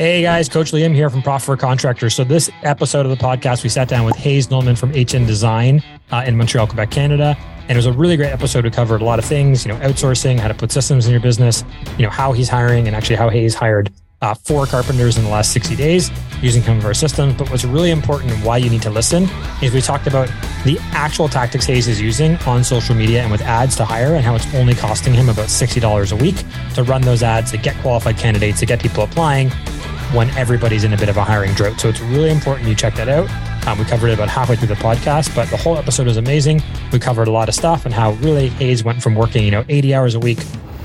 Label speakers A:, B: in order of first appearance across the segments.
A: Hey guys, Coach Liam here from Profit for Contractors. So this episode of the podcast, we sat down with Hayes Nulman from HN Design uh, in Montreal, Quebec, Canada. And it was a really great episode. We covered a lot of things, you know, outsourcing, how to put systems in your business, you know, how he's hiring and actually how Hayes hired uh, four carpenters in the last 60 days using some of our systems. But what's really important and why you need to listen is we talked about the actual tactics Hayes is using on social media and with ads to hire and how it's only costing him about $60 a week to run those ads, to get qualified candidates, to get people applying when everybody's in a bit of a hiring drought. So it's really important you check that out. Um, we covered it about halfway through the podcast, but the whole episode was amazing. We covered a lot of stuff and how really Hayes went from working, you know, 80 hours a week,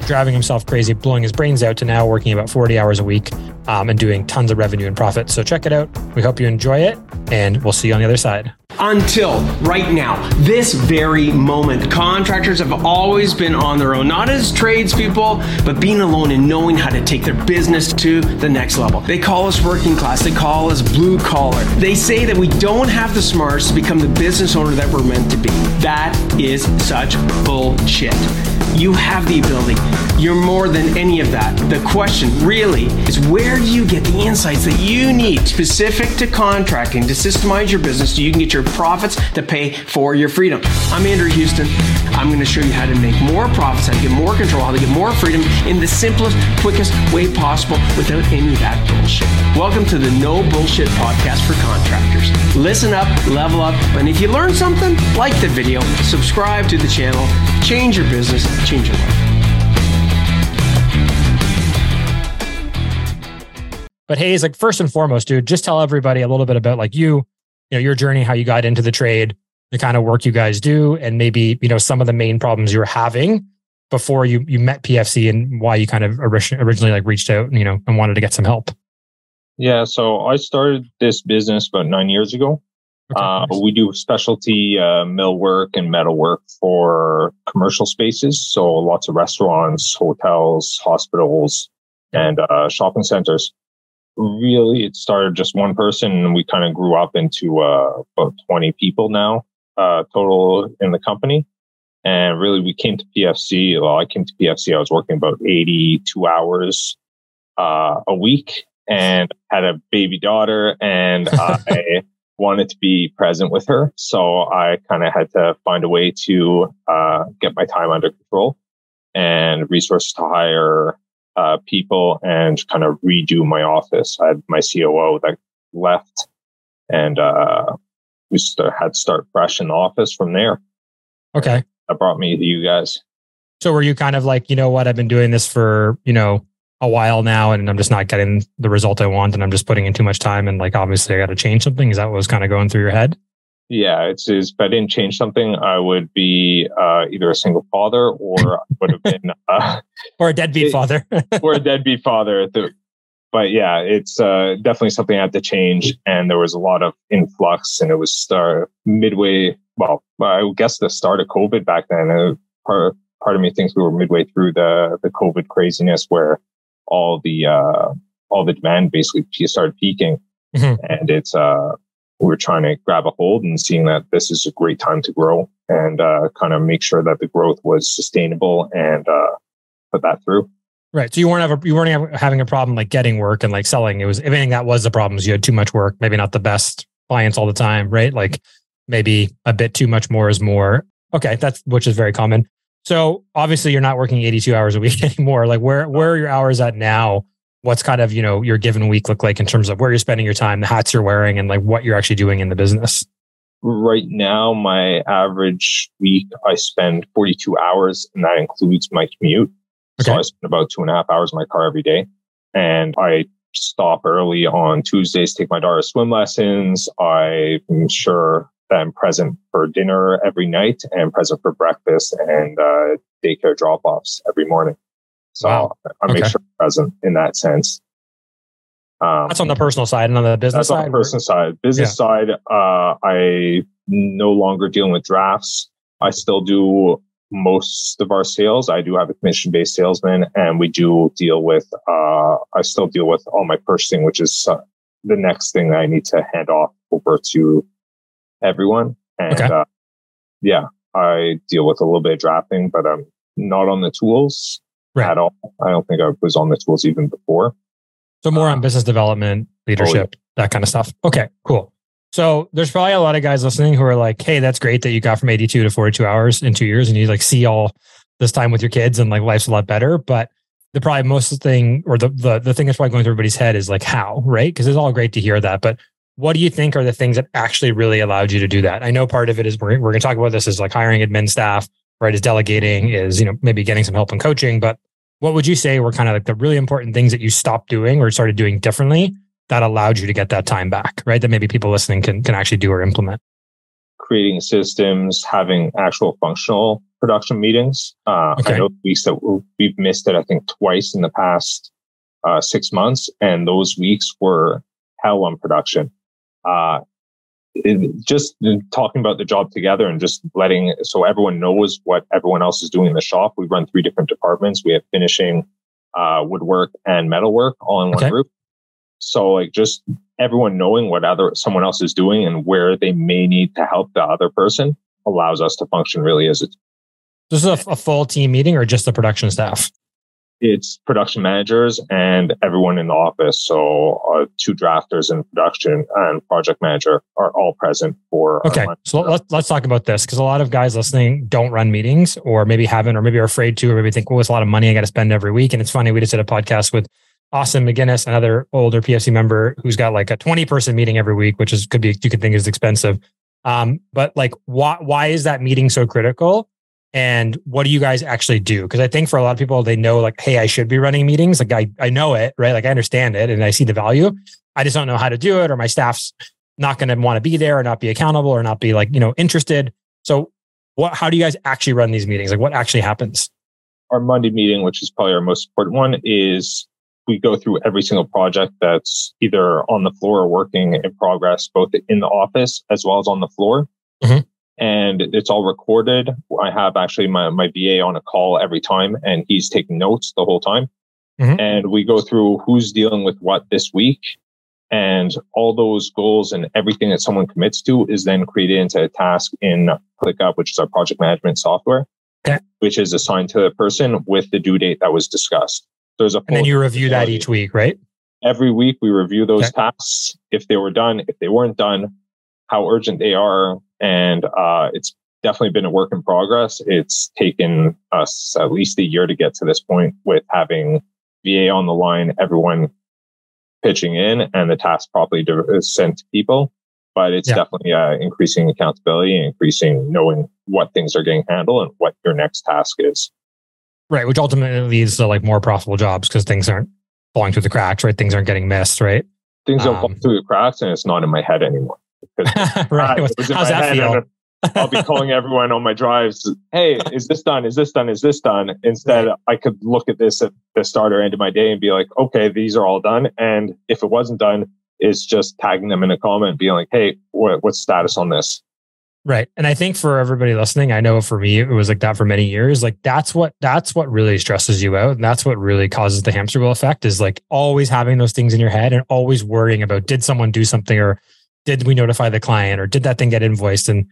A: driving himself crazy, blowing his brains out to now working about 40 hours a week um, and doing tons of revenue and profit. So check it out. We hope you enjoy it and we'll see you on the other side.
B: Until right now, this very moment, contractors have always been on their own, not as tradespeople, but being alone and knowing how to take their business to the next level. They call us working class, they call us blue collar. They say that we don't have the smarts to become the business owner that we're meant to be. That is such bullshit. You have the ability. You're more than any of that. The question really is where do you get the insights that you need specific to contracting to systemize your business so you can get your profits to pay for your freedom? I'm Andrew Huston. I'm going to show you how to make more profits, how to get more control, how to get more freedom in the simplest, quickest way possible without any of that bullshit. Welcome to the No Bullshit Podcast for Contractors. Listen up, level up, and if you learn something, like the video, subscribe to the channel, change your business, change your life.
A: But Hayes, like first and foremost, dude, just tell everybody a little bit about like you, you know, your journey, how you got into the trade, the kind of work you guys do, and maybe you know some of the main problems you were having before you you met PFC and why you kind of originally like reached out, and, you know, and wanted to get some help.
C: Yeah, so I started this business about nine years ago. Okay, uh, nice. We do specialty uh, mill work and metal work for commercial spaces. So lots of restaurants, hotels, hospitals, and uh, shopping centers really it started just one person and we kind of grew up into uh, about 20 people now uh, total in the company and really we came to pfc well i came to pfc i was working about 82 hours uh, a week and had a baby daughter and i wanted to be present with her so i kind of had to find a way to uh, get my time under control and resources to hire uh, people and kind of redo my office. I had my COO that left, and uh, we st- had to start fresh in the office from there.
A: Okay,
C: that brought me to you guys.
A: So were you kind of like, you know what, I've been doing this for you know a while now, and I'm just not getting the result I want, and I'm just putting in too much time, and like obviously I got to change something. Is that what was kind of going through your head?
C: Yeah, it's, it's if I didn't change something, I would be uh, either a single father or I would have been uh,
A: or a deadbeat father
C: or a deadbeat father. But yeah, it's uh, definitely something I had to change, and there was a lot of influx, and it was start midway. Well, I guess the start of COVID back then. Uh, part part of me thinks we were midway through the the COVID craziness, where all the uh, all the demand basically started peaking, mm-hmm. and it's uh we were trying to grab a hold and seeing that this is a great time to grow and uh, kind of make sure that the growth was sustainable and uh, put that through.
A: Right. So you weren't ever, you weren't having a problem like getting work and like selling. It was if anything that was the problems. You had too much work, maybe not the best clients all the time, right? Like maybe a bit too much more is more. Okay, that's which is very common. So obviously you're not working 82 hours a week anymore. Like where where are your hours at now? what's kind of you know your given week look like in terms of where you're spending your time the hats you're wearing and like what you're actually doing in the business
C: right now my average week i spend 42 hours and that includes my commute okay. so i spend about two and a half hours in my car every day and i stop early on tuesdays take my daughter swim lessons i'm sure that i'm present for dinner every night and present for breakfast and uh, daycare drop-offs every morning so wow. I make okay. sure I'm present in that sense.
A: Um, that's on the personal side and on the business
C: that's
A: side.
C: on the personal side. Business yeah. side, uh, I no longer dealing with drafts. I still do most of our sales. I do have a commission based salesman and we do deal with, uh, I still deal with all my purchasing, which is uh, the next thing I need to hand off over to everyone. And, okay. uh, yeah, I deal with a little bit of drafting, but I'm not on the tools right. at all. I don't think I was on the tools even before.
A: So more on business development, leadership, oh, yeah. that kind of stuff. Okay, cool. So there's probably a lot of guys listening who are like, "Hey, that's great that you got from 82 to 42 hours in two years, and you like see all this time with your kids, and like life's a lot better." But the probably most thing, or the the, the thing that's probably going through everybody's head is like, how, right? Because it's all great to hear that, but what do you think are the things that actually really allowed you to do that? I know part of it is we're, we're going to talk about this is like hiring admin staff, right? Is delegating, is, you know, maybe getting some help and coaching. But what would you say were kind of like the really important things that you stopped doing or started doing differently that allowed you to get that time back, right? That maybe people listening can, can actually do or implement?
C: Creating systems, having actual functional production meetings. Uh, okay. I know weeks that we've missed it, I think twice in the past uh, six months. And those weeks were hell on production uh, it, just talking about the job together and just letting so everyone knows what everyone else is doing in the shop. We run three different departments. We have finishing, uh, woodwork, and metalwork all in okay. one group. So like just everyone knowing what other someone else is doing and where they may need to help the other person allows us to function really as a.
A: This is a, a full team meeting or just the production staff?
C: It's production managers and everyone in the office. So uh, two drafters in production and project manager are all present for.
A: Okay, so let's let's talk about this because a lot of guys listening don't run meetings, or maybe haven't, or maybe are afraid to, or maybe think, "Well, it's a lot of money I got to spend every week." And it's funny, we just did a podcast with Austin McGinnis, another older PFC member who's got like a twenty person meeting every week, which is could be you could think is expensive. Um, but like, why why is that meeting so critical? And what do you guys actually do? Because i think for a lot of people they know like hey i should be running meetings. Like i, I know it right? Like i understand it and i see the value. I just don't know how to do it or my staff's not going to want to be there or not be accountable or not be like you know interested. So what how do you guys actually run these meetings? Like what actually happens?
C: Our monday meeting which is probably our most important one is we go through every single project that's either on the floor or working in progress both in the office as well as on the floor. Mm-hmm and it's all recorded. I have actually my, my VA on a call every time and he's taking notes the whole time. Mm-hmm. And we go through who's dealing with what this week. And all those goals and everything that someone commits to is then created into a task in ClickUp, which is our project management software, okay. which is assigned to the person with the due date that was discussed.
A: There's a and then you review that each week, right?
C: Every week we review those okay. tasks. If they were done, if they weren't done, how urgent they are, and uh, it's definitely been a work in progress. It's taken us at least a year to get to this point with having VA on the line, everyone pitching in, and the task properly sent to people. But it's yeah. definitely uh, increasing accountability, increasing knowing what things are getting handled and what your next task is.
A: Right, which ultimately leads to like more profitable jobs because things aren't falling through the cracks, right? Things aren't getting missed, right?
C: Things don't um, fall through the cracks, and it's not in my head anymore.
A: right. How's that feel?
C: I'll be calling everyone on my drives. Hey, is this done? Is this done? Is this done? Instead, right. I could look at this at the start or end of my day and be like, okay, these are all done. And if it wasn't done, it's just tagging them in a comment, being like, hey, what, what's status on this?
A: Right. And I think for everybody listening, I know for me, it was like that for many years. Like that's what, that's what really stresses you out. And that's what really causes the hamster wheel effect is like always having those things in your head and always worrying about, did someone do something or did we notify the client or did that thing get invoiced? And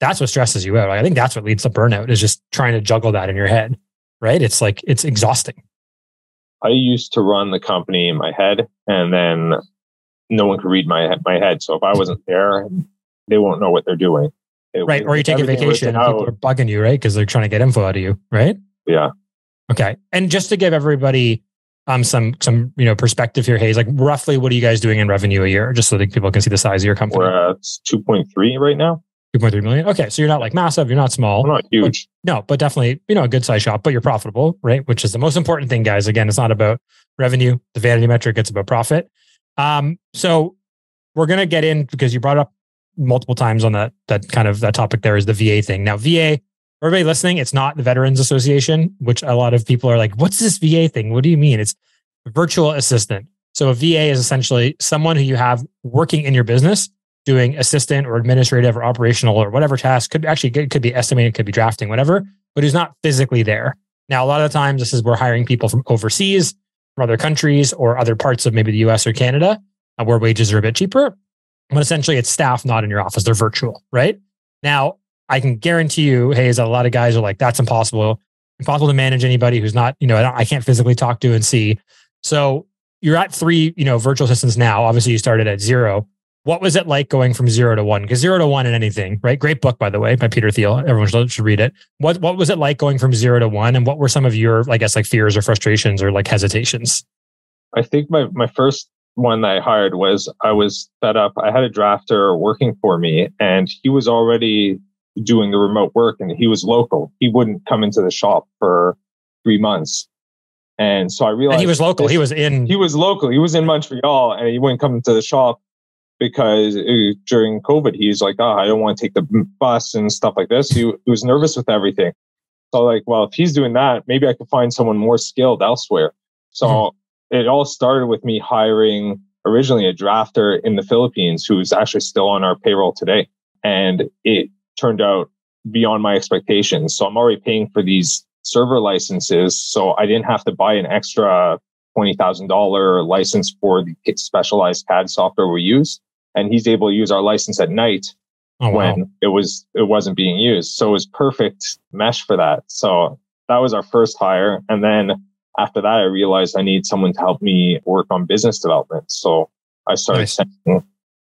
A: that's what stresses you out. Like, I think that's what leads to burnout is just trying to juggle that in your head, right? It's like, it's exhausting.
C: I used to run the company in my head and then no one could read my, my head. So if I wasn't there, they won't know what they're doing.
A: It, right. Or you take a vacation and people are bugging you, right? Because they're trying to get info out of you, right?
C: Yeah.
A: Okay. And just to give everybody um, some some you know perspective here, Hayes. Like roughly, what are you guys doing in revenue a year, just so that people can see the size of your company?
C: We're at two point three right now.
A: Two point three million. Okay, so you're not like massive, you're not small,
C: We're not huge.
A: But, no, but definitely you know a good size shop. But you're profitable, right? Which is the most important thing, guys. Again, it's not about revenue, the vanity metric. It's about profit. Um, so we're gonna get in because you brought up multiple times on that that kind of that topic. There is the VA thing. Now, VA everybody listening, it's not the Veterans Association, which a lot of people are like, what's this VA thing? What do you mean? It's virtual assistant. So a VA is essentially someone who you have working in your business doing assistant or administrative or operational or whatever task could actually it could be estimated, could be drafting, whatever, but who's not physically there. Now, a lot of the times this is we're hiring people from overseas, from other countries or other parts of maybe the US or Canada uh, where wages are a bit cheaper. But essentially it's staff not in your office. They're virtual, right? Now, I can guarantee you, Hayes, a lot of guys are like, that's impossible. Impossible to manage anybody who's not, you know, I, can't physically talk to and see. So you're at three, you know, virtual assistants now. Obviously, you started at zero. What was it like going from zero to one? Because zero to one in anything, right? Great book, by the way, by Peter Thiel. Everyone should, should read it. What What was it like going from zero to one? And what were some of your, I guess, like fears or frustrations or like hesitations?
C: I think my my first one that I hired was I was fed up. I had a drafter working for me, and he was already doing the remote work, and he was local. He wouldn't come into the shop for three months. And so I realized
A: and he was local. He was in.
C: He was local. He was in Montreal, and he wouldn't come into the shop because it, during COVID, he was like, "Oh, I don't want to take the bus and stuff like this." He, he was nervous with everything. So, like, well, if he's doing that, maybe I could find someone more skilled elsewhere. So mm-hmm. it all started with me hiring originally a drafter in the Philippines who's actually still on our payroll today, and it turned out beyond my expectations. So I'm already paying for these server licenses. So I didn't have to buy an extra $20,000 license for the specialized CAD software we use. And he's able to use our license at night oh, when wow. it was, it wasn't being used. So it was perfect mesh for that. So that was our first hire. And then after that, I realized I need someone to help me work on business development. So I started nice. sending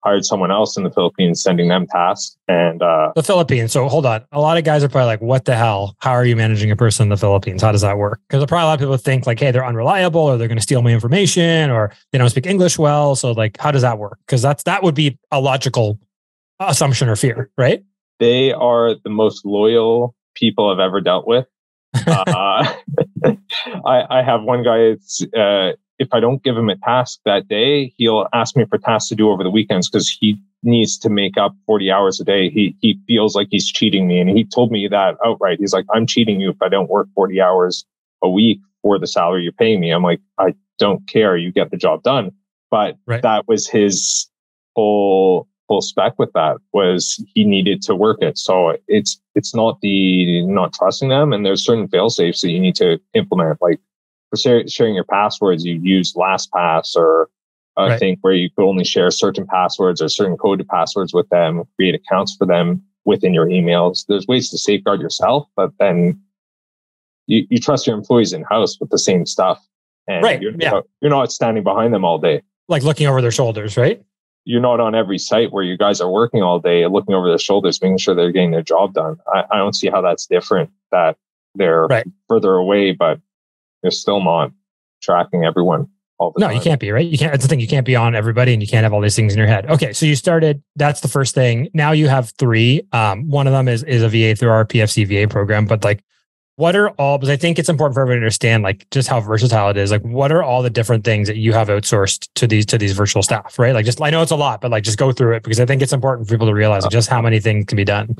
C: hired someone else in the Philippines, sending them tasks. And uh,
A: the Philippines. So hold on. A lot of guys are probably like, what the hell? How are you managing a person in the Philippines? How does that work? Because probably a lot of people think like, hey, they're unreliable or they're going to steal my information or they don't speak English well. So like, how does that work? Because that's that would be a logical assumption or fear, right?
C: They are the most loyal people I've ever dealt with. uh, I, I, have one guy. It's uh, if I don't give him a task that day, he'll ask me for tasks to do over the weekends because he needs to make up 40 hours a day. He, he feels like he's cheating me. And he told me that outright. He's like, I'm cheating you if I don't work 40 hours a week for the salary you're paying me. I'm like, I don't care. You get the job done. But right. that was his full, full spec with that was he needed to work it. So it's, it's not the not trusting them. And there's certain fail safes that you need to implement. Like for sharing your passwords, you use LastPass or I right. thing where you could only share certain passwords or certain coded passwords with them, create accounts for them within your emails. There's ways to safeguard yourself, but then you, you trust your employees in house with the same stuff.
A: And right.
C: You're,
A: yeah.
C: you're not standing behind them all day.
A: Like looking over their shoulders, right?
C: You're not on every site where you guys are working all day, looking over their shoulders, making sure they're getting their job done. I, I don't see how that's different that they're right. further away, but you're still not tracking everyone all the time.
A: no,
C: time.
A: you can't be, right? You can't, that's the thing. You can't be on everybody and you can't have all these things in your head. Okay. So you started, that's the first thing. Now you have three. Um, one of them is, is a VA through our PFC VA program, but like, what are all, because I think it's important for everyone to understand like just how versatile it is. Like, what are all the different things that you have outsourced to these, to these virtual staff, right? Like just, I know it's a lot, but like just go through it because I think it's important for people to realize like, just how many things can be done.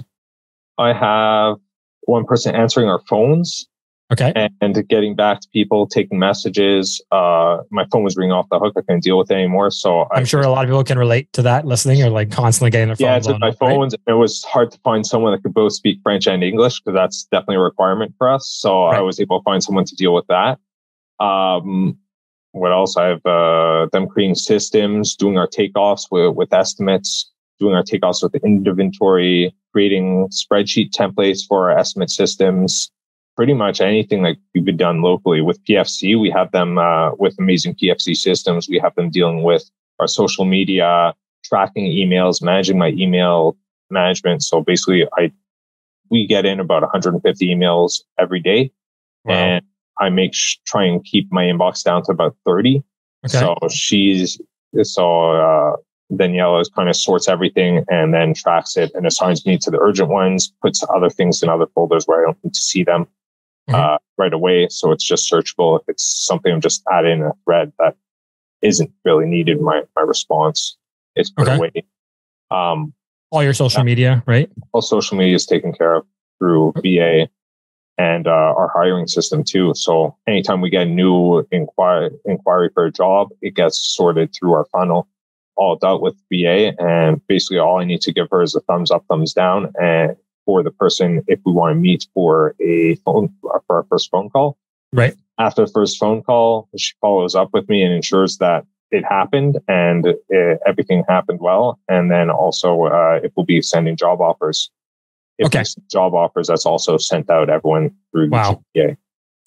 C: I have one person answering our phones
A: Okay.
C: And getting back to people, taking messages. Uh, my phone was ringing off the hook. I couldn't deal with it anymore. So
A: I'm
C: I,
A: sure a lot of people can relate to that listening or like constantly getting their phone.
C: Yeah, it's my up, phones. Right? It was hard to find someone that could both speak French and English because that's definitely a requirement for us. So right. I was able to find someone to deal with that. Um, what else? I have uh, them creating systems, doing our takeoffs with, with estimates, doing our takeoffs with the inventory, creating spreadsheet templates for our estimate systems pretty much anything that we've done locally with PFC. We have them uh, with amazing PFC systems. We have them dealing with our social media, tracking emails, managing my email management. So basically, I we get in about 150 emails every day, wow. and I make sh- try and keep my inbox down to about 30. Okay. So she's so uh, Daniela kind of sorts everything and then tracks it and assigns me to the urgent ones, puts other things in other folders where I don't need to see them mm-hmm. uh, right away. So it's just searchable. If it's something I'm just adding a thread that isn't really needed, my, my response is put okay. away. Um,
A: all your social media, right?
C: All social media is taken care of through VA and uh, our hiring system too. So anytime we get a new inquiry inquiry for a job, it gets sorted through our funnel, all dealt with VA, and basically all I need to give her is a thumbs up, thumbs down, and for the person if we want to meet for a phone for our first phone call.
A: Right.
C: After the first phone call, she follows up with me and ensures that it happened and it, everything happened well. And then also, uh, it will be sending job offers. If okay. job offers, that's also sent out everyone through
A: wow.
C: Yeah.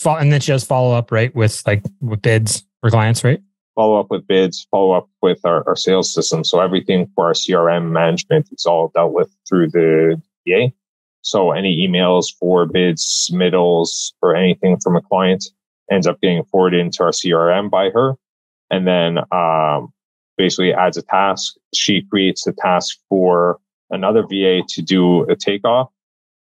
A: And then she does follow up, right? With like with bids for clients, right?
C: follow up with bids, follow up with our, our sales system. So everything for our CRM management is all dealt with through the VA. So any emails for bids, submittals, or anything from a client ends up getting forwarded into our CRM by her. And then um, basically adds a task. She creates the task for another VA to do a takeoff.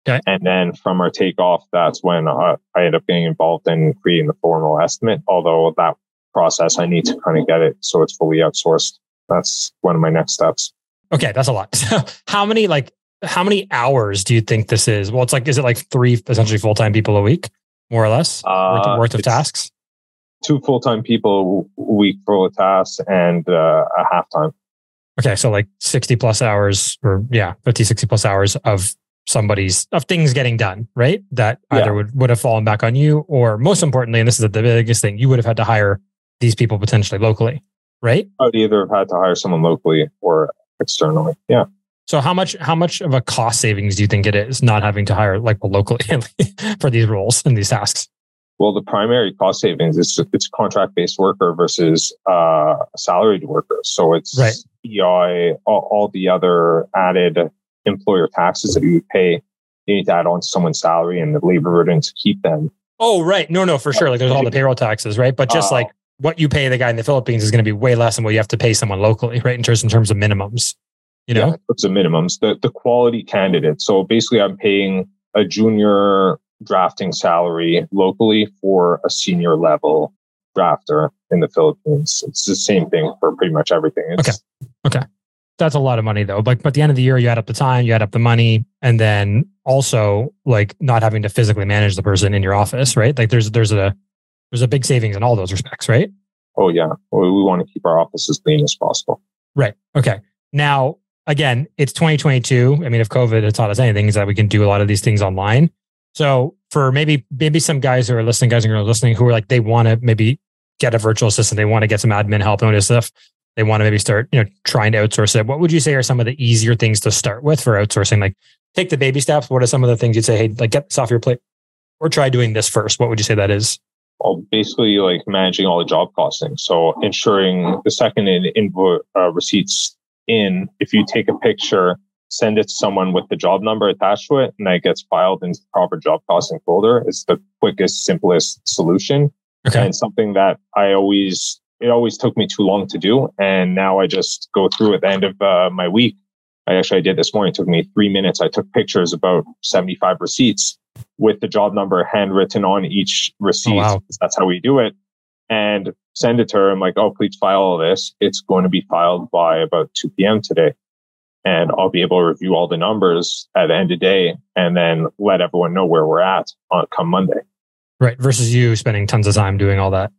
A: Okay.
C: And then from our takeoff, that's when uh, I end up getting involved in creating the formal estimate. Although that process, I need to kind of get it so it's fully outsourced. That's one of my next steps.
A: Okay, that's a lot. So how many like how many hours do you think this is? Well, it's like is it like three essentially full time people a week, more or less,
C: Uh,
A: worth, worth of tasks?
C: Two full time people a week full of tasks and uh, a half time.
A: Okay, so like 60 plus hours or yeah, 50, 60 plus hours of somebody's of things getting done, right? That
C: Yeah.
A: either would, would have fallen back on you or most importantly, and this is the biggest thing, you would have had to hire these people potentially locally, right?
C: I would either have had to hire someone locally or externally. Yeah.
A: So how much how much of a cost savings do you think it is not having to hire like locally for these roles and these tasks?
C: Well, the primary cost savings is it's contract based worker versus uh, salaried worker. So it's
A: Right.
C: EI, all, all the other added employer taxes that you would pay. You need to add on to someone's salary and the labor burden to keep them.
A: Oh, right. No, no, for sure. Like there's all the payroll taxes, right? But just
C: Uh,
A: like what you pay the guy in the Philippines is going to be way less than what you have to pay someone locally, right? In terms in terms of minimums, you know.
C: Yeah, it's the minimums. The the quality candidate. So basically, I'm paying a junior drafting salary locally for a senior level drafter in the Philippines. It's the same thing for pretty much everything. It's,
A: That's a lot of money though. Like, but at the end of the year, you add up the time, you add up the money, and then also like not having to physically manage the person in your office, right? Like there's there's a there's a big savings in all those respects, right?
C: Oh yeah, well, we want to keep our office as clean as possible.
A: Right. Okay. Now, again, it's 2022. I mean, if COVID has taught us anything, is that we can do a lot of these things online. So for maybe maybe some guys who are listening, guys and girls listening, who are like they want to maybe get a virtual assistant, they want to get some admin help and all this stuff. They want to maybe start, you know, trying to outsource it. What would you say are some of the easier things to start with for outsourcing? Like take the baby steps. What are some of the things you'd say, hey, like get this off your plate or try doing this first? What would you say that is?
C: Well, basically, like managing all the job costing. So ensuring the second in invo- uh, receipts in, if you take a picture, send it to someone with the job number attached to it, and that gets filed into the proper job costing folder. It's the quickest, simplest solution.
A: Okay.
C: and something that I always it always took me too long to do, and now I just go through at the end of uh, my week. I actually I did this morning. It took me three minutes. I took pictures about seventy five receipts with the job number handwritten on each receipt.
A: wow.
C: That's how we do it, and send it to her. I'm like, oh, please file all this. It's going to be filed by about two p.m. today. And I'll be able to review all the numbers at the end of the day and then let everyone know where we're at on come Monday.
A: Right. Versus you spending tons of time doing all that.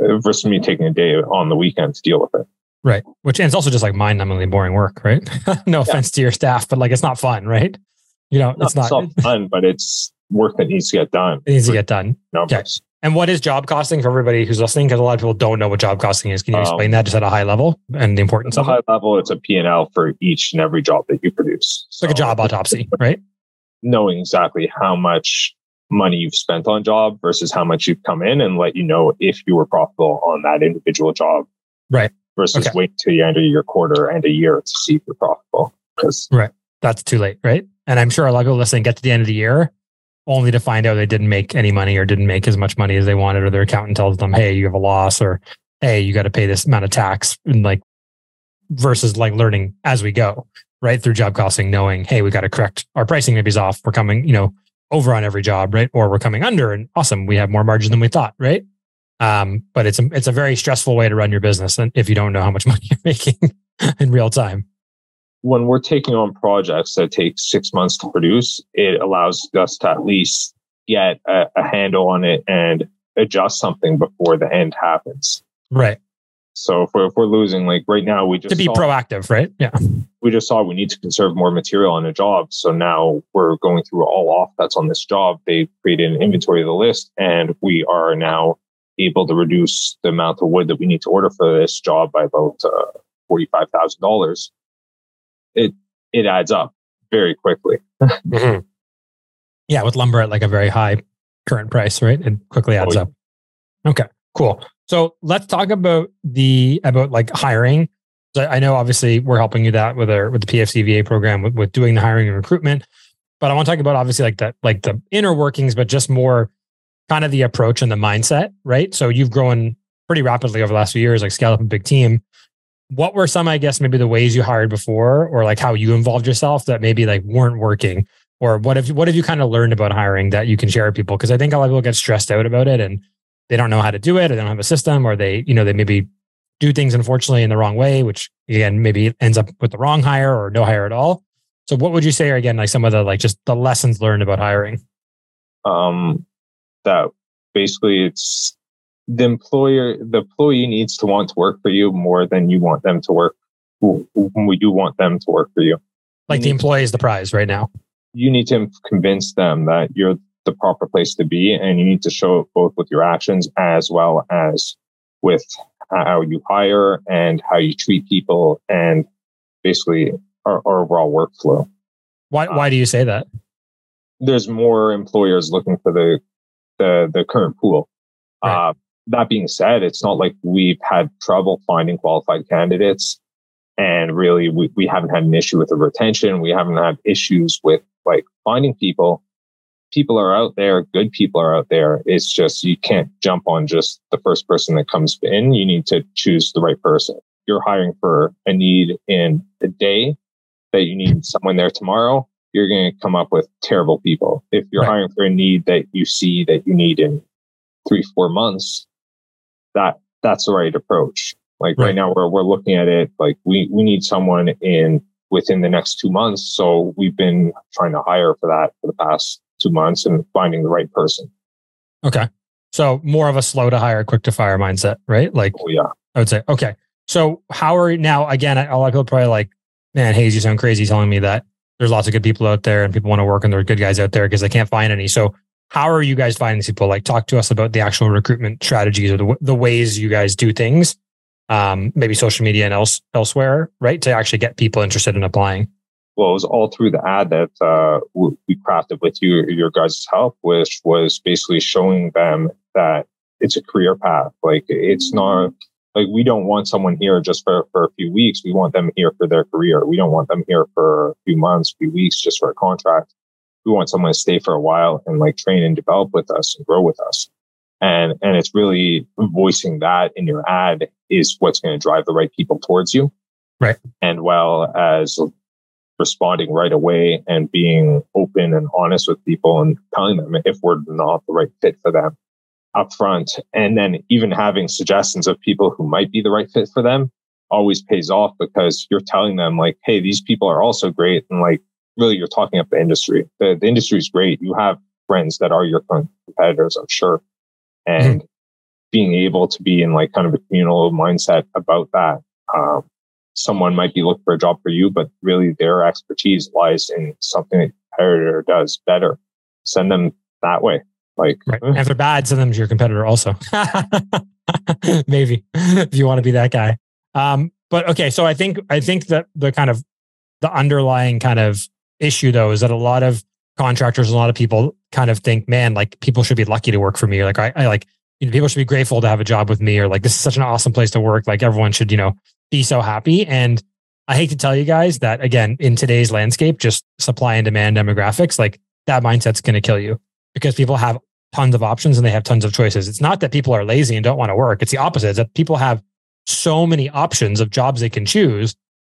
C: uh, versus me taking a day on the weekend to deal with it.
A: Right. Which and it's also just like mind numbingly boring work, right? no offense to your staff, but like it's not fun, right? You know, it's not,
C: not fun, but it's work that needs to get done.
A: it needs to get done.
C: Numbers.
A: And what is job costing for everybody who's listening? Because a lot of people don't know what job costing is. Can you
C: Um,
A: explain that just at a high level and the importance of it?
C: high level, it's a P&L for each and every job that you produce.
A: It's like a job autopsy, right?
C: Knowing exactly how much money you've spent on job versus how much you've come in and let you know if you were profitable on that individual job.
A: Right.
C: Versus
A: Okay.
C: wait till the end of your quarter and a year to see if you're profitable. Because right.
A: That's too late, right? And I'm sure a lot of people listening get to the end of the year only to find out they didn't make any money or didn't make as much money as they wanted, or their accountant tells them, hey, you have a loss, or hey, you got to pay this amount of tax. And like versus like learning as we go, right? Through job costing, knowing, hey, we got to correct our pricing maybe is off. We're coming, you know, over on every job, right? Or we're coming under and awesome, we have more margin than we thought, right? Um, but it's a it's a very stressful way to run your business and if you don't know how much money you're making in real time.
C: When we're taking on projects that take six months to produce, it allows us to at least get a, a handle on it and adjust something before the end happens.
A: Right.
C: So if we're, if we're losing, like right now, we just
A: To be
C: saw,
A: proactive, right? Yeah.
C: we just saw we need to conserve more material on a job. So now we're going through all off that's on this job. They created an inventory of the list, and we are now able to reduce the amount of wood that we need to order for this job by about uh, forty five thousand dollars. It it adds up very quickly. Mm-hmm.
A: Yeah, with lumber at like a very high current price, right? It quickly adds
C: Oh, yeah.
A: up. Okay, cool. So let's talk about the about like hiring. I know obviously we're helping you that with our with the PFCVA program with, with doing the hiring and recruitment. But I want to talk about obviously like that like the inner workings, but just more kind of the approach and the mindset, right? So you've grown pretty rapidly over the last few years, like scale up a big team. What were some, I guess, maybe the ways you hired before, or like how you involved yourself that maybe like weren't working, or what have you, what have you kind of learned about hiring that you can share with people? Because I think a lot of people get stressed out about it and they don't know how to do it, or they don't have a system, or they, you know, they maybe do things unfortunately in the wrong way, which again maybe ends up with the wrong hire or no hire at all. So what would you say are again like some of the like just the lessons learned about hiring?
C: Um, that basically it's the employer the employee needs to want to work for you more than you want them to work when you want them to work for you.
A: Like the employee is the prize right now.
C: You need to convince them that you're the proper place to be and you need to show it both with your actions as well as with how you hire and how you treat people and basically our, our overall workflow.
A: Why why do you say that?
C: There's more employers looking for the the, the current pool. Right. Uh, that being said, it's not like we've had trouble finding qualified candidates. And really, we, we haven't had an issue with the retention. We haven't had issues with like finding people. People are out there. Good people are out there. It's just you can't jump on just the first person that comes in. You need to choose the right person. You're hiring for a need in a day that you need someone there tomorrow. You're going to come up with terrible people. If you're right. hiring for a need that you see that you need in three, four months, that that's the right approach. Like right, right now we're we're looking at it like we we need someone in within the next two months. So we've been trying to hire for that for the past two months and finding the right person.
A: Okay. So more of a slow to hire, quick to fire mindset, right? Like,
C: oh, yeah,
A: I would say. Okay. So how are now? Again, a lot of people probably like, man, Hayes, you sound crazy telling me that there's lots of good people out there and people want to work and there are good guys out there because they can't find any. So how are you guys finding people? Like, talk to us about the actual recruitment strategies or the, the ways you guys do things, um, maybe social media and else, elsewhere, right? To actually get people interested in applying.
C: Well, it was all through the ad that uh, we crafted with you, your guys' help, which was basically showing them that it's a career path. Like, it's not like we don't want someone here just for, for a few weeks. We want them here for their career. We don't want them here for a few months, few weeks just for a contract we want someone to stay for a while and like train and develop with us and grow with us. And, and it's really voicing that in your ad is what's going to drive the right people towards you.
A: Right.
C: And well as responding right away and being open and honest with people and telling them if we're not the right fit for them up front. And then even having suggestions of people who might be the right fit for them always pays off because you're telling them like, Hey, these people are also great. And like, really you're talking up the industry. The, the industry is great. You have friends that are your competitors, I'm sure. And mm-hmm. being able to be in like kind of a communal mindset about that. Um, someone might be looking for a job for you, but really their expertise lies in something that competitor does better. Send them that way. Like,
A: right. and if they're bad, send them to your competitor also. Maybe if you want to be that guy. Um, but okay, so I think I think that the kind of the underlying kind of issue though is that a lot of contractors, a lot of people kind of think, man, like people should be lucky to work for me. Or like I, I like you know, people should be grateful to have a job with me, or like this is such an awesome place to work. Like everyone should, you know, be so happy. And I hate to tell you guys that again, in today's landscape, just supply and demand demographics, like that mindset's going to kill you because people have tons of options and they have tons of choices. It's not that people are lazy and don't want to work. It's the opposite. It's that people have so many options of jobs they can choose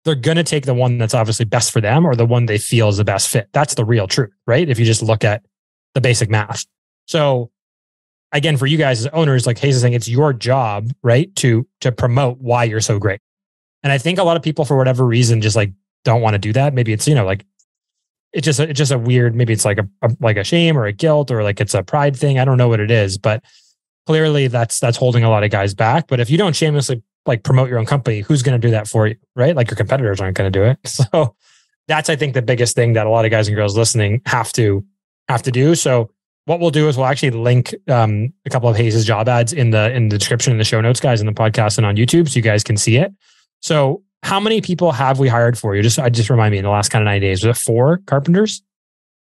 A: they're going to take the one that's obviously best for them or the one they feel is the best fit. That's the real truth, right? If you just look at the basic math. So again, for you guys as owners, like Hayes is saying, it's your job, right? To, to promote why you're so great. And I think a lot of people, for whatever reason, just like don't want to do that. Maybe it's, you know, like it's just, it's just a weird, maybe it's like a, a, like a shame or a guilt or like it's a pride thing. I don't know what it is, but clearly that's, that's holding a lot of guys back. But if you don't shamelessly like promote your own company, who's going to do that for you? Right. Like your competitors aren't going to do it. So that's, I think, the biggest thing that a lot of guys and girls listening have to have to do. So what we'll do is we'll actually link um, a couple of Hayes's job ads in the in the description in the show notes, guys, in the podcast and on YouTube, so you guys can see it. So how many people have we hired for you? Just I just remind me in the last kind of nine days, was it four carpenters?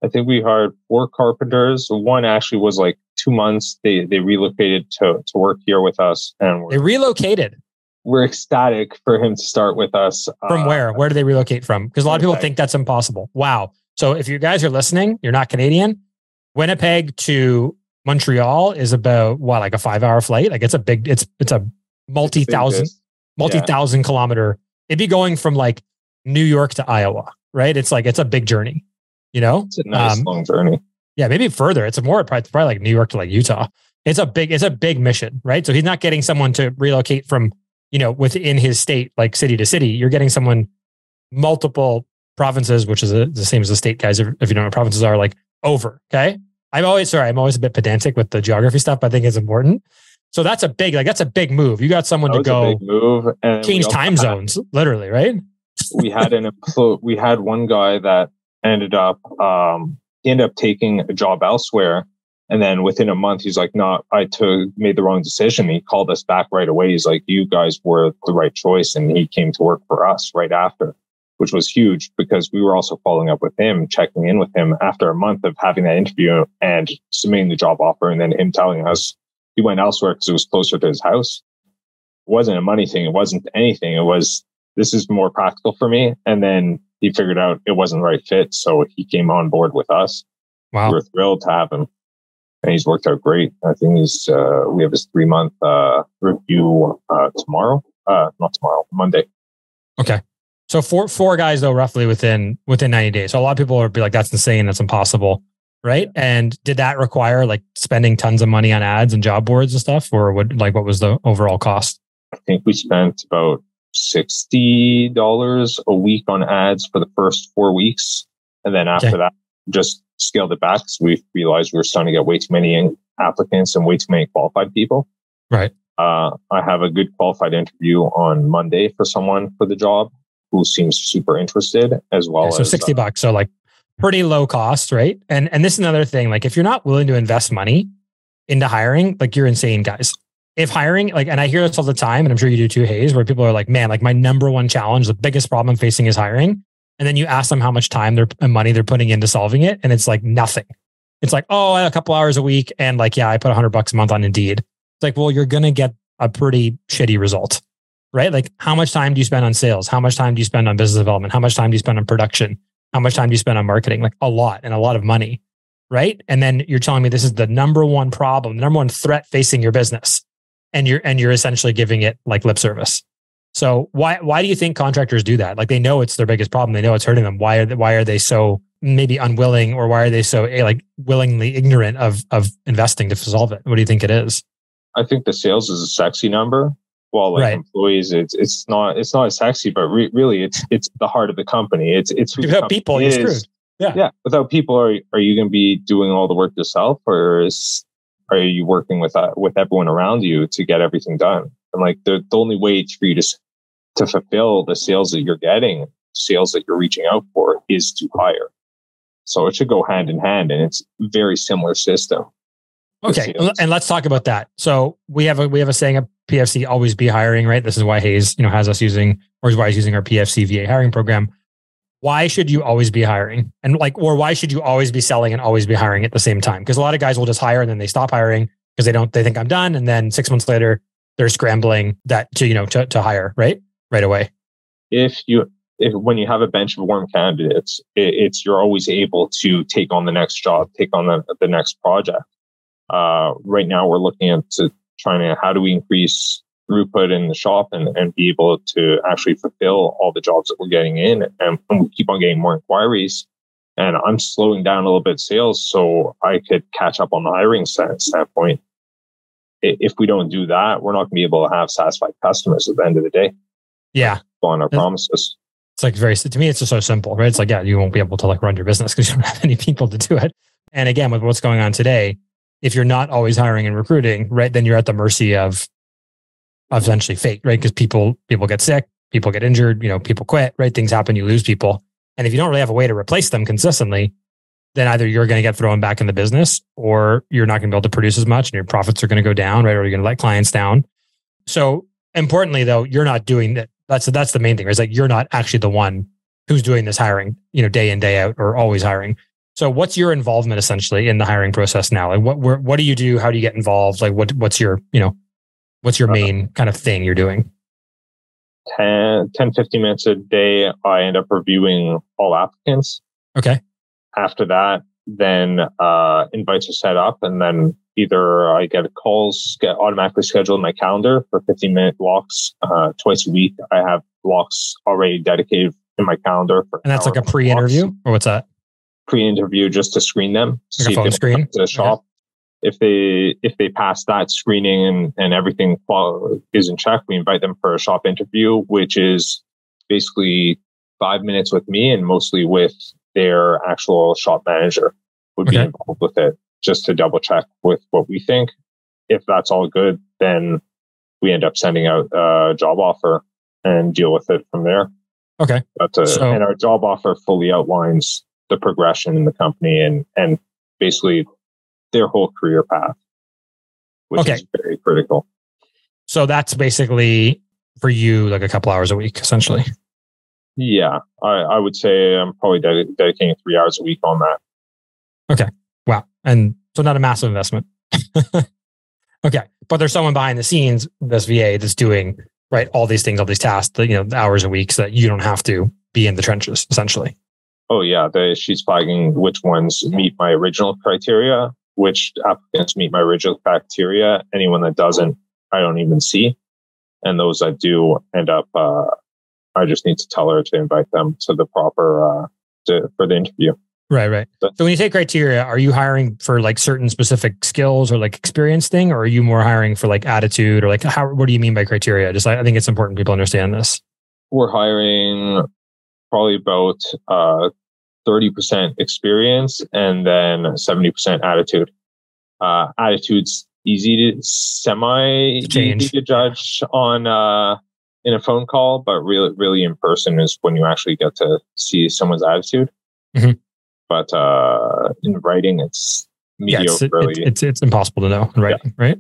C: I think we hired four carpenters. One actually was like two months. They they relocated to to work here with us, and
A: they relocated.
C: We're ecstatic for him to start with us.
A: From uh, where? Where do they relocate from? Because a lot of people think that's impossible. Wow. So if you guys are listening, you're not Canadian. Winnipeg to Montreal is about what, like a five hour flight? Like it's a big, it's it's a multi thousand, multi thousand yeah. kilometer. It'd be going from like New York to Iowa, right? It's like it's a big journey. You know,
C: it's a nice um, long journey.
A: Yeah, maybe further. It's a more probably, probably like New York to like Utah. It's a big, it's a big mission, right? So he's not getting someone to relocate from, you know, within his state, like city to city. You're getting someone multiple provinces, which is a, the same as the state guys. If, if you know what provinces are, like over. Okay. I'm always sorry. I'm always a bit pedantic with the geography stuff. But I think it's important. So that's a big, like that's a big move. You got someone to go
C: move
A: and change time had, zones, literally, right?
C: we had an we had one guy that ended up um, ended up taking a job elsewhere. And then within a month, he's like, "No, I took made the wrong decision." He called us back right away. He's like, "You guys were the right choice," and he came to work for us right after, which was huge because we were also following up with him, checking in with him after a month of having that interview and submitting the job offer, and then him telling us he went elsewhere because it was closer to his house. It wasn't a money thing. It wasn't anything. It was this is more practical for me. And then he figured out it wasn't the right fit. So he came on board with us.
A: Wow.
C: We are thrilled to have him. And he's worked out great. I think he's, uh, we have his three month, uh, review, uh, tomorrow. Uh, not tomorrow, Monday.
A: Okay. So four, four guys though, roughly within, within 90 days. So a lot of people would be like, that's insane. That's impossible. Right. And did that require like spending tons of money on ads and job boards and stuff? Or would like, what was the overall cost?
C: I think we spent about $60 a week on ads for the first four weeks. And then after okay. that, just scaled it back because we realized we were starting to get way too many applicants and way too many qualified people.
A: Right.
C: Uh, I have a good qualified interview on Monday for someone for the job who seems super interested as well.
A: So
C: as,
A: 60 uh, bucks. So like pretty low cost, right? And, and this is another thing, like if you're not willing to invest money into hiring, like you're insane guys if hiring, like, and I hear this all the time, and I'm sure you do too, Hayes, where people are like, man, like my number one challenge, the biggest problem I'm facing is hiring. And then you ask them how much time they're and money they're putting into solving it. And it's like nothing. It's like, oh, a couple hours a week. And like, yeah, I put a hundred bucks a month on Indeed. It's like, well, you're going to get a pretty shitty result, right? Like, how much time do you spend on sales? How much time do you spend on business development? How much time do you spend on production? How much time do you spend on marketing? Like a lot and a lot of money, right? And then you're telling me this is the number one problem, the number one threat facing your business and you're and you're essentially giving it like lip service. So why why do you think contractors do that? Like they know it's their biggest problem. They know it's hurting them. Why are they, why are they so maybe unwilling or why are they so eh, like willingly ignorant of of investing to solve it? What do you think it is?
C: I think the sales is a sexy number. Well, like right. employees, it's it's not it's not as sexy, but re- really, it's it's the heart of the company. It's it's
A: without people, you're screwed.
C: Yeah, yeah. Without people, are are you going to be doing all the work yourself, or is are you working with uh, with everyone around you to get everything done? And like the, the only way for you to to fulfill the sales that you're getting, sales that you're reaching out for, is to hire. So it should go hand in hand, and it's very similar system.
A: Okay, and let's talk about that. So we have a we have a saying at PFC always be hiring, right? This is why Hayes, you know, has us using or is why he's using our PFC VA hiring program why should you always be hiring and like or why should you always be selling and always be hiring at the same time because a lot of guys will just hire and then they stop hiring because they don't they think i'm done and then six months later they're scrambling that to you know to, to hire right right away
C: if you if when you have a bench of warm candidates it, it's you're always able to take on the next job take on the, the next project uh, right now we're looking at trying to how do we increase throughput in the shop and, and be able to actually fulfill all the jobs that we're getting in. And, and we keep on getting more inquiries. And I'm slowing down a little bit sales so I could catch up on the hiring standpoint. If we don't do that, we're not going to be able to have satisfied customers at the end of the day.
A: Yeah.
C: On our promises.
A: It's like very, to me, it's just so simple, right? It's like, yeah, you won't be able to like run your business because you don't have any people to do it. And again, with what's going on today, if you're not always hiring and recruiting, right, then you're at the mercy of essentially fate, right? Because people people get sick, people get injured, you know, people quit, right? Things happen, you lose people. And if you don't really have a way to replace them consistently, then either you're going to get thrown back in the business or you're not going to be able to produce as much and your profits are going to go down, right? Or you're going to let clients down. So importantly though, you're not doing that. That's that's the main thing. Is like you're not actually the one who's doing this hiring, you know, day in, day out or always hiring. So what's your involvement essentially in the hiring process now? Like what where, what do you do? How do you get involved? Like what what's your, you know, what's your uh, main kind of thing you're doing?
C: 10, 10 15 minutes a day, I end up reviewing all applicants.
A: Okay.
C: After that, then uh, invites are set up, and then either I get calls get automatically scheduled in my calendar for 15 minute blocks uh, twice a week. I have blocks already dedicated in my calendar.
A: and that's like a pre interview, or what's that?
C: Pre interview just to screen them.
A: To Like a phone screen?
C: To the shop. Okay if they if they pass that screening and, and everything is in check, we invite them for a shop interview, which is basically five minutes with me and mostly with their actual shop manager would okay. be involved with it just to double check with what we think. If that's all good, then we end up sending out a job offer and deal with it from there.
A: Okay.
C: But, uh, so, and our job offer fully outlines the progression in the company and, and basically their whole career path, which okay. is very critical.
A: So that's basically for you like a couple hours a week, essentially.
C: Yeah, I, I would say I'm probably ded- dedicating three hours a week on that.
A: Okay. And so not a massive investment. okay. But there's someone behind the scenes, this VA that's doing right all these things, all these tasks, you know, hours a week so that you don't have to be in the trenches essentially.
C: Oh yeah. The, she's flagging which ones meet my original criteria which applicants meet my original criteria. Anyone that doesn't, I don't even see. And those that do end up, uh, I just need to tell her to invite them to the proper, uh, to, for the interview.
A: Right, right. So, so when you say criteria, are you hiring for like certain specific skills or like experience thing, or are you more hiring for like attitude or like how? What do you mean by criteria? Just I think it's important people understand this.
C: We're hiring probably about uh, 30% experience and then 70% attitude. Uh, attitude's easy to semi easy to judge on uh, in a phone call, but really, really in person is when you actually get to see someone's attitude. Mm-hmm. But uh, in writing, it's mediocre. Yeah,
A: it's, it's, it's, it's, impossible to know in writing, yeah. right?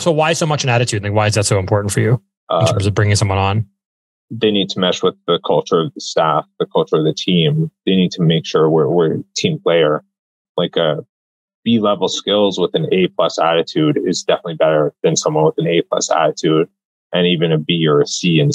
A: So why so much an attitude? Like, why is that so important for you in uh, terms of bringing someone on?
C: they need to mesh with the culture of the staff, the culture of the team. They need to make sure we're, we're a team player. Like a B level skills with an A plus attitude is definitely better than someone with an A plus attitude and even a B or a C and,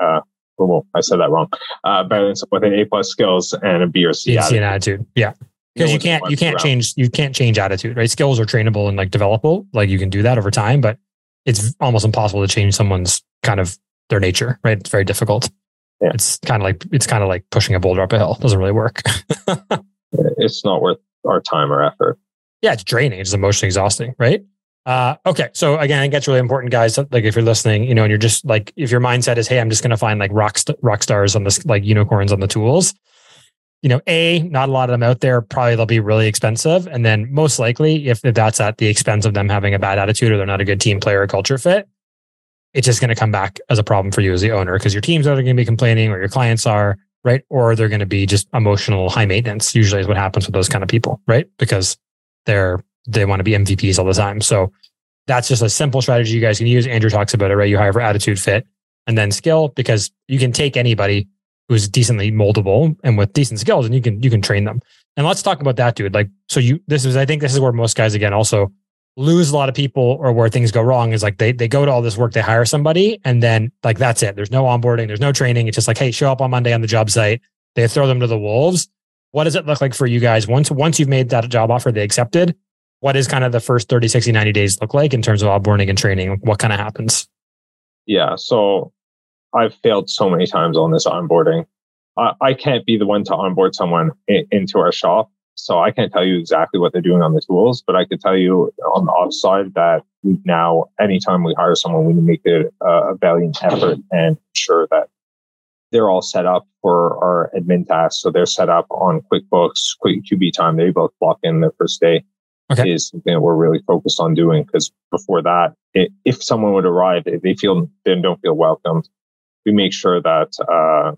C: uh, well, I said that wrong. Uh, better than someone with an A plus skills and a B or C,
A: attitude. attitude. Yeah. Because you can't, you can't around. change, you can't change attitude, right? Skills are trainable and like developable. Like you can do that over time, but it's almost impossible to change someone's kind of their nature, right? It's very difficult. Yeah. It's kind of like it's kind of like pushing a boulder up a hill. It doesn't really work.
C: it's not worth our time or effort.
A: Yeah, it's draining. It's emotionally exhausting, right? Uh, okay, so again, I think that's really important, guys. Like if you're listening, you know, and you're just like, if your mindset is, hey, I'm just going to find like rock st- rock stars on this, like unicorns on the tools. You know, a not a lot of them out there. Probably they'll be really expensive, and then most likely, if, if that's at the expense of them having a bad attitude or they're not a good team player or culture fit, it's just going to come back as a problem for you as the owner because your team's are going to be complaining or your clients are, right? Or they're going to be just emotional high maintenance, usually is what happens with those kind of people, right? Because they're, they want to be MVPs all the time. So that's just a simple strategy you guys can use. Andrew talks about it, right? You hire for attitude fit and then skill because you can take anybody who's decently moldable and with decent skills and you can, you can train them. And let's talk about that, dude. Like, so you, this is, I think this is where most guys again also lose a lot of people or where things go wrong is like they they go to all this work, they hire somebody, and then like that's it. There's no onboarding, there's no training. It's just like, hey, show up on Monday on the job site. They throw them to the wolves. What does it look like for you guys once once you've made that job offer, they accepted? What is kind of the first 30, 60, 90 days look like in terms of onboarding and training? What kind of happens?
C: Yeah. So I've failed so many times on this onboarding. I, I can't be the one to onboard someone in, into our shop so I can't tell you exactly what they're doing on the tools, but I could tell you on the offside that we now, anytime we hire someone, we make a, a valiant effort and ensure that they're all set up for our admin tasks. So they're set up on QuickBooks, Quick QB time. They both clock in their first day okay. is something that we're really focused on doing. Because before that, it, if someone would arrive, they feel then don't feel welcomed. We make sure that uh,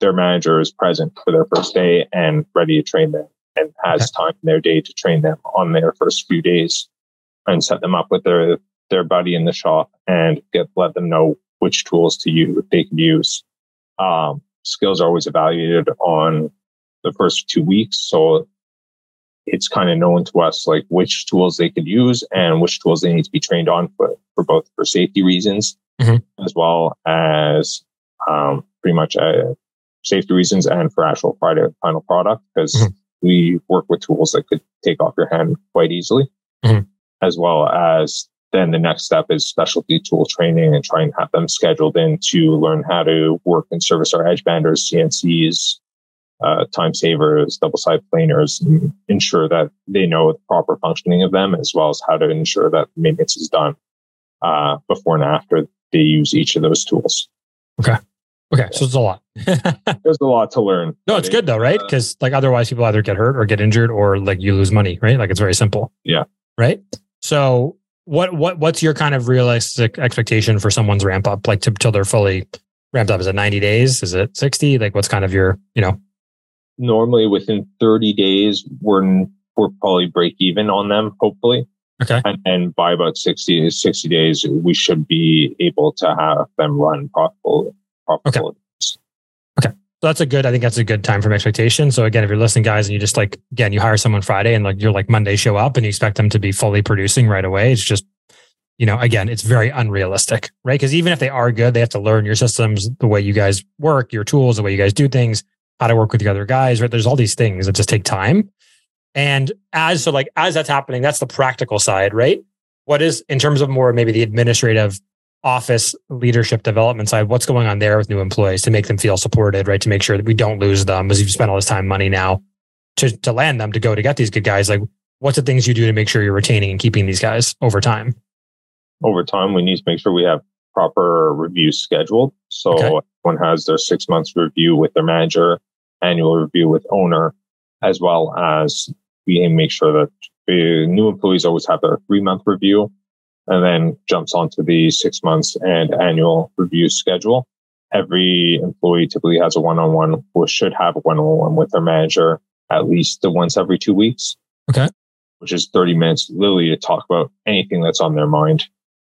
C: their manager is present for their first day and ready to train them and has time in their day to train them on their first few days and set them up with their their buddy in the shop and get let them know which tools to use they can use. Um, skills are always evaluated on the first two weeks. So it's kind of known to us like which tools they could use and which tools they need to be trained on for, for both for safety reasons
A: Mhm.
C: as well as um, pretty much uh, safety reasons and for actual final, final product because
A: Mhm.
C: we work with tools that could take off your hand quite easily
A: Mhm.
C: as well as then the next step is specialty tool training and try and have them scheduled in to learn how to work and service our edge banders, CNCs, uh, time savers, double side planers, and ensure that they know the proper functioning of them, as well as how to ensure that maintenance is done uh, before and after they use each of those tools.
A: Okay, Okay. so it's a lot.
C: There's a lot to learn.
A: No, it's good though, right?
C: Uh,
A: Because like otherwise people either get hurt or get injured or like you lose money, right? Like it's very simple.
C: Yeah.
A: Right. So what what what's your kind of realistic expectation for someone's ramp up, like to, till they're fully ramped up? Is it 90 days? Is it 60? Like what's kind of your, you know,
C: normally within 30 days, we're we're probably break even on them, hopefully.
A: Okay.
C: And then by about 60 60 days, we should be able to have them run profitable. profitable.
A: So that's a good, I think that's a good time from expectation. So again, if you're listening guys and you just like, again, you hire someone Friday and like you're like Monday show up and you expect them to be fully producing right away. It's just, you know, again, it's very unrealistic, right? Because even if they are good, they have to learn your systems, the way you guys work, your tools, the way you guys do things, how to work with the other guys, right? There's all these things that just take time. And as so like as that's happening, that's the practical side, right? What is in terms of more maybe the administrative office leadership development side, what's going on there with new employees to make them feel supported, right? To make sure that we don't lose them as you've spent all this time, money now to, to land them to go to get these good guys. Like, what's the things you do to make sure you're retaining and keeping these guys over time?
C: Over time, we need to make sure we have proper reviews scheduled. So
A: Okay.
C: everyone has their six months review with their manager, annual review with owner, as well as we make sure that the new employees always have their three month review and then jumps onto the six months and annual review schedule. Every employee typically has a one on one or should have a one on one with their manager at least once every two weeks.
A: Okay.
C: Which is 30 minutes literally to talk about anything that's on their mind.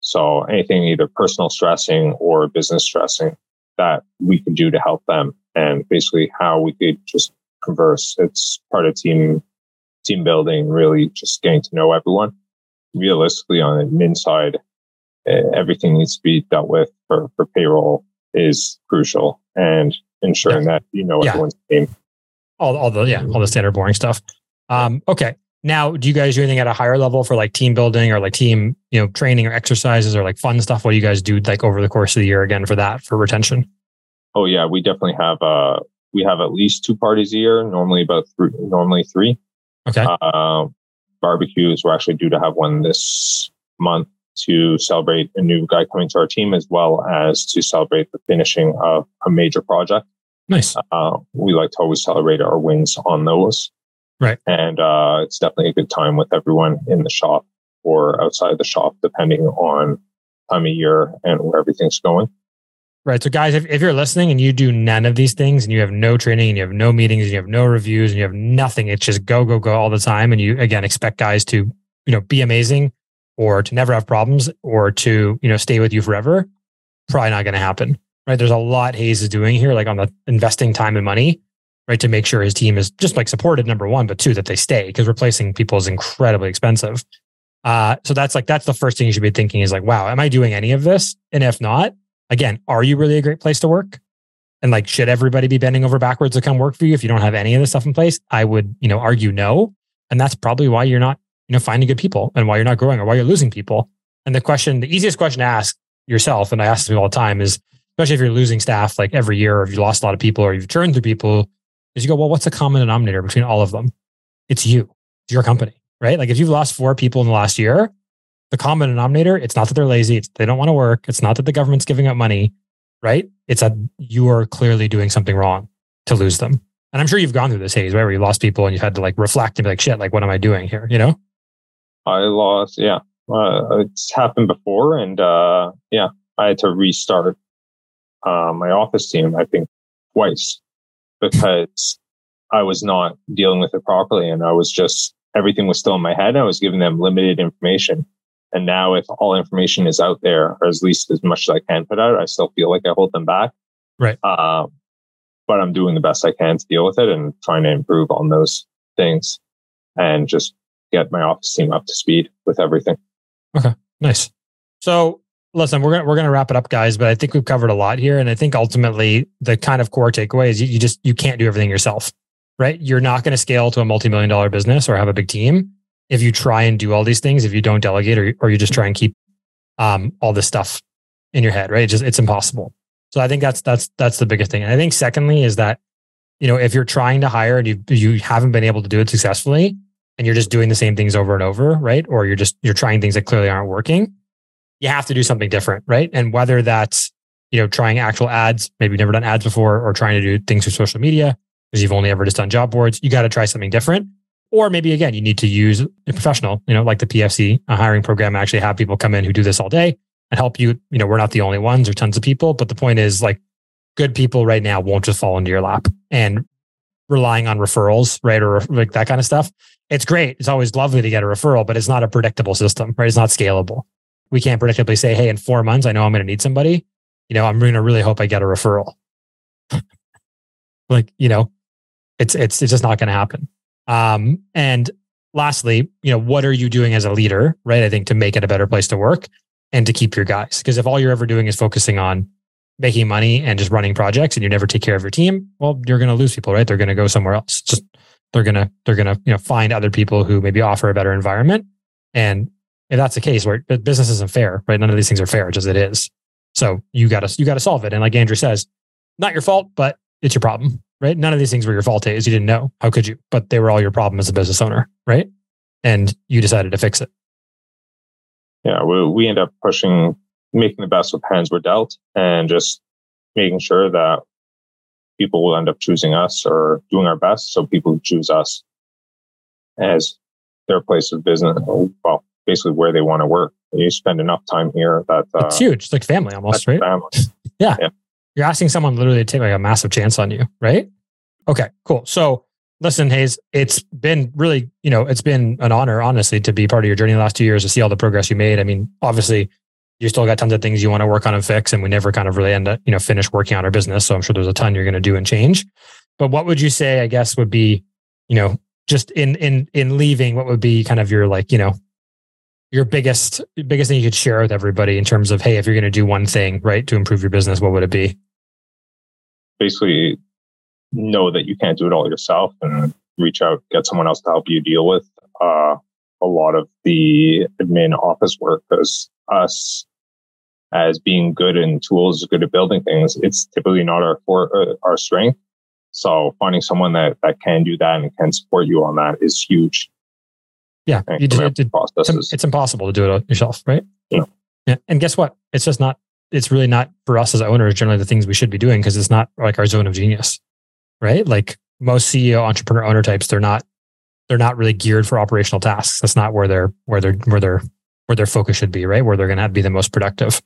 C: So anything either personal stressing or business stressing that we can do to help them and basically how we could just converse. It's part of team team building, really just getting to know everyone. Realistically, on the admin side, eh, everything needs to be dealt with for, for payroll is crucial and ensuring that you know
A: Yeah.
C: everyone's name.
A: All, all the, yeah, all the standard boring stuff. Um, okay. Now, do you guys do anything at a higher level for like team building or like team, you know, training or exercises or like fun stuff? What do you guys do like over the course of the year again for that, for retention?
C: Oh yeah, we definitely have uh we have at least two parties a year, normally about three normally three.
A: Okay.
C: Uh, barbecues. We're actually due to have one this month to celebrate a new guy coming to our team, as well as to celebrate the finishing of a major project.
A: Nice.
C: Uh, we like to always celebrate our wins on those.
A: Right.
C: And uh, it's definitely a good time with everyone in the shop or outside the shop, depending on time of year and where everything's going.
A: Right. So, guys, if, if you're listening and you do none of these things and you have no training and you have no meetings and you have no reviews and you have nothing, it's just go, go, go all the time. And you, again, expect guys to, you know, be amazing or to never have problems or to, you know, stay with you forever, probably not going to happen. Right. There's a lot Hayes is doing here, like on the investing time and money, right. To make sure his team is just like supported, number one, but two, that they stay because replacing people is incredibly expensive. Uh, so that's like, that's the first thing you should be thinking is like, wow, am I doing any of this? And if not, again, are you really a great place to work? And like, should everybody be bending over backwards to come work for you if you don't have any of this stuff in place? I would, you know, argue no. And that's probably why you're not, you know, finding good people and why you're not growing or why you're losing people. And the question, the easiest question to ask yourself, and I ask this all the time is, especially if you're losing staff like every year, or if you lost a lot of people or you've churned through people, is you go, well, what's the common denominator between all of them? It's you, it's your company, right? Like if you've lost four people in the last year, the common denominator, it's not that they're lazy, it's they don't want to work, it's not that the government's giving up money, right? It's that you are clearly doing something wrong to lose them. And I'm sure you've gone through this Hayes, right? Where you lost people and you've had to like reflect and be like, shit, like, what am I doing here? You know?
C: I lost, yeah. Uh, it's happened before, and uh, yeah, I had to restart uh, my office team. I think twice because I was not dealing with it properly, and I was just everything was still in my head. I was giving them limited information, and now if all information is out there, or at least as much as I can put out, I still feel like I hold them back.
A: Right.
C: Uh, but I'm doing the best I can to deal with it and trying to improve on those things. and just get my office team up to speed with everything.
A: Okay, nice. So listen, we're gonna we're gonna wrap it up, guys. But I think we've covered a lot here, and I think ultimately the kind of core takeaway is you, you just you can't do everything yourself, right? You're not going to scale to a multi million dollar business or have a big team if you try and do all these things. If you don't delegate or or you just try and keep um, all this stuff in your head, right? It's just it's impossible. So I think that's that's that's the biggest thing. And I think secondly is that you know if you're trying to hire and you you haven't been able to do it successfully, and you're just doing the same things over and over, right? Or you're just you're trying things that clearly aren't working you have to do something different, right? And whether that's, you know, trying actual ads, maybe you've never done ads before, or trying to do things through social media because you've only ever just done job boards, you got to try something different. Or maybe again, you need to use a professional, you know, like the PFC, hiring program, actually have people come in who do this all day and help you. You know, we're not the only ones, or tons of people, but the point is like good people right now won't just fall into your lap and relying on referrals, right? Or like that kind of stuff. It's great. It's always lovely to get a referral, but it's not a predictable system, right? It's not scalable we can't predictably say, hey, in four months, I know I'm going to need somebody. You know, I'm going to really hope I get a referral. like, you know, it's it's it's just not going to happen. Um, and lastly, you know, what are you doing as a leader, right? I think to make it a better place to work and to keep your guys. Because if all you're ever doing is focusing on making money and just running projects and you never take care of your team, well, you're going to lose people, right? They're going to go somewhere else. Just they're going to they're going to, you know, find other people who maybe offer a better environment and if that's the case where business isn't fair, right? None of these things are fair, just it is. So you got to you got to solve it. And like Andrew says, not your fault, but it's your problem, right? None of these things were your fault. Is you didn't know. How could you? But they were all your problem as a business owner, right? And you decided to fix it.
C: Yeah, we we end up pushing, making the best with hands we're dealt, and just making sure that people will end up choosing us or doing our best. So people choose us as their place of business. Well, basically where they want to work. You spend enough time here that
A: uh, it's huge. It's like family almost, right? Family. yeah. yeah. You're asking someone literally to take like a massive chance on you, right? Okay, cool. So listen, Hayes, it's been really, you know, it's been an honor, honestly, to be part of your journey the last two years to see all the progress you made. I mean, obviously, you still got tons of things you want to work on and fix, and we never kind of really end up, you know, finish working on our business. So I'm sure there's a ton you're going to do and change. But what would you say? I guess would be, you know, just in in in leaving, what would be kind of your like, you know, your biggest biggest thing you could share with everybody in terms of hey if you're going to do one thing right to improve your business what would it be?
C: Basically know that you can't do it all yourself and reach out get someone else to help you deal with uh, a lot of the admin office work because us as being good in tools good at building things it's typically not our for, uh, our strength. So finding someone that that can do that and can support you on that is huge
A: yeah, you just, it, it's, it's, impossible to do it yourself, right?
C: Yeah.
A: yeah. And guess what? It's just not. It's really not for us as owners. Generally, the things we should be doing because it's not like our zone of genius, right? Like most CEO, entrepreneur, owner types, they're not. They're not really geared for operational tasks. That's not where they're where their where their where their focus should be, right? Where they're going to be the most productive.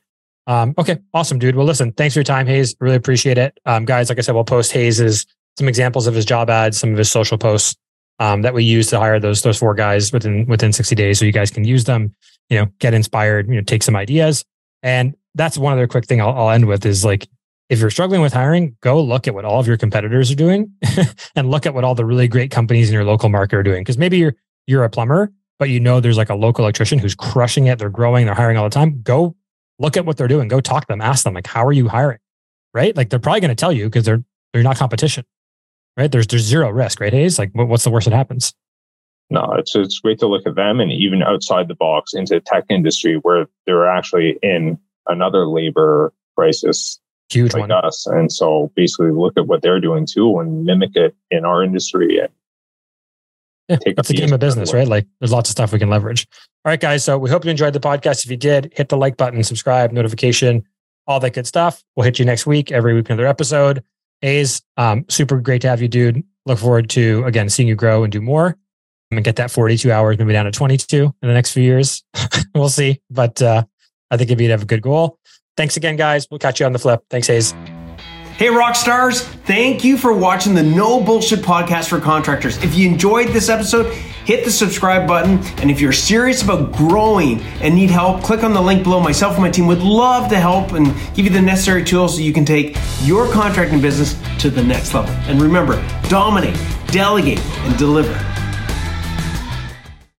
A: Um, okay, awesome, dude. Well, listen, thanks for your time, Hayes. Really appreciate it, um, guys. Like I said, we'll post Hayes's some examples of his job ads, some of his social posts um, that we use to hire those those four guys within within 60 days so you guys can use them you know get inspired you know take some ideas. And that's one other quick thing I'll, I'll end with is like if you're struggling with hiring go look at what all of your competitors are doing and look at what all the really great companies in your local market are doing. Because maybe you're you're a plumber but you know there's like a local electrician who's crushing it. They're growing they're hiring all the time. Go look at what they're doing. Go talk to them. Ask them like how are you hiring? Right? Like they're probably going to tell you because they're they're not competition right? There's there's zero risk, right? Hayes, like what's the worst that happens?
C: No, it's it's great to look at them and even outside the box into the tech industry where they're actually in another labor crisis
A: huge
C: like
A: one.
C: us. And so basically look at what they're doing too and mimic it in our industry and
A: yeah, take it's a game of business, right? Like there's lots of stuff we can leverage. All right, guys. So we hope you enjoyed the podcast. If you did, hit the like button, subscribe, notification, all that good stuff. We'll hit you next week, every week, another episode. Hayes, um, super great to have you, dude. Look forward to, again, seeing you grow and do more and get that 42 hours maybe down to 22 in the next few years. we'll see. But uh, I think if you'd have a good goal. Thanks again, guys. We'll catch you on the flip. Thanks, Hayes.
B: Hey, rock stars! Thank you for watching the No Bullshit Podcast for Contractors. If you enjoyed this episode, hit the subscribe button. And if you're serious about growing and need help, click on the link below. Myself and my team would love to help and give you the necessary tools so you can take your contracting business to the next level. And remember, dominate, delegate, and deliver.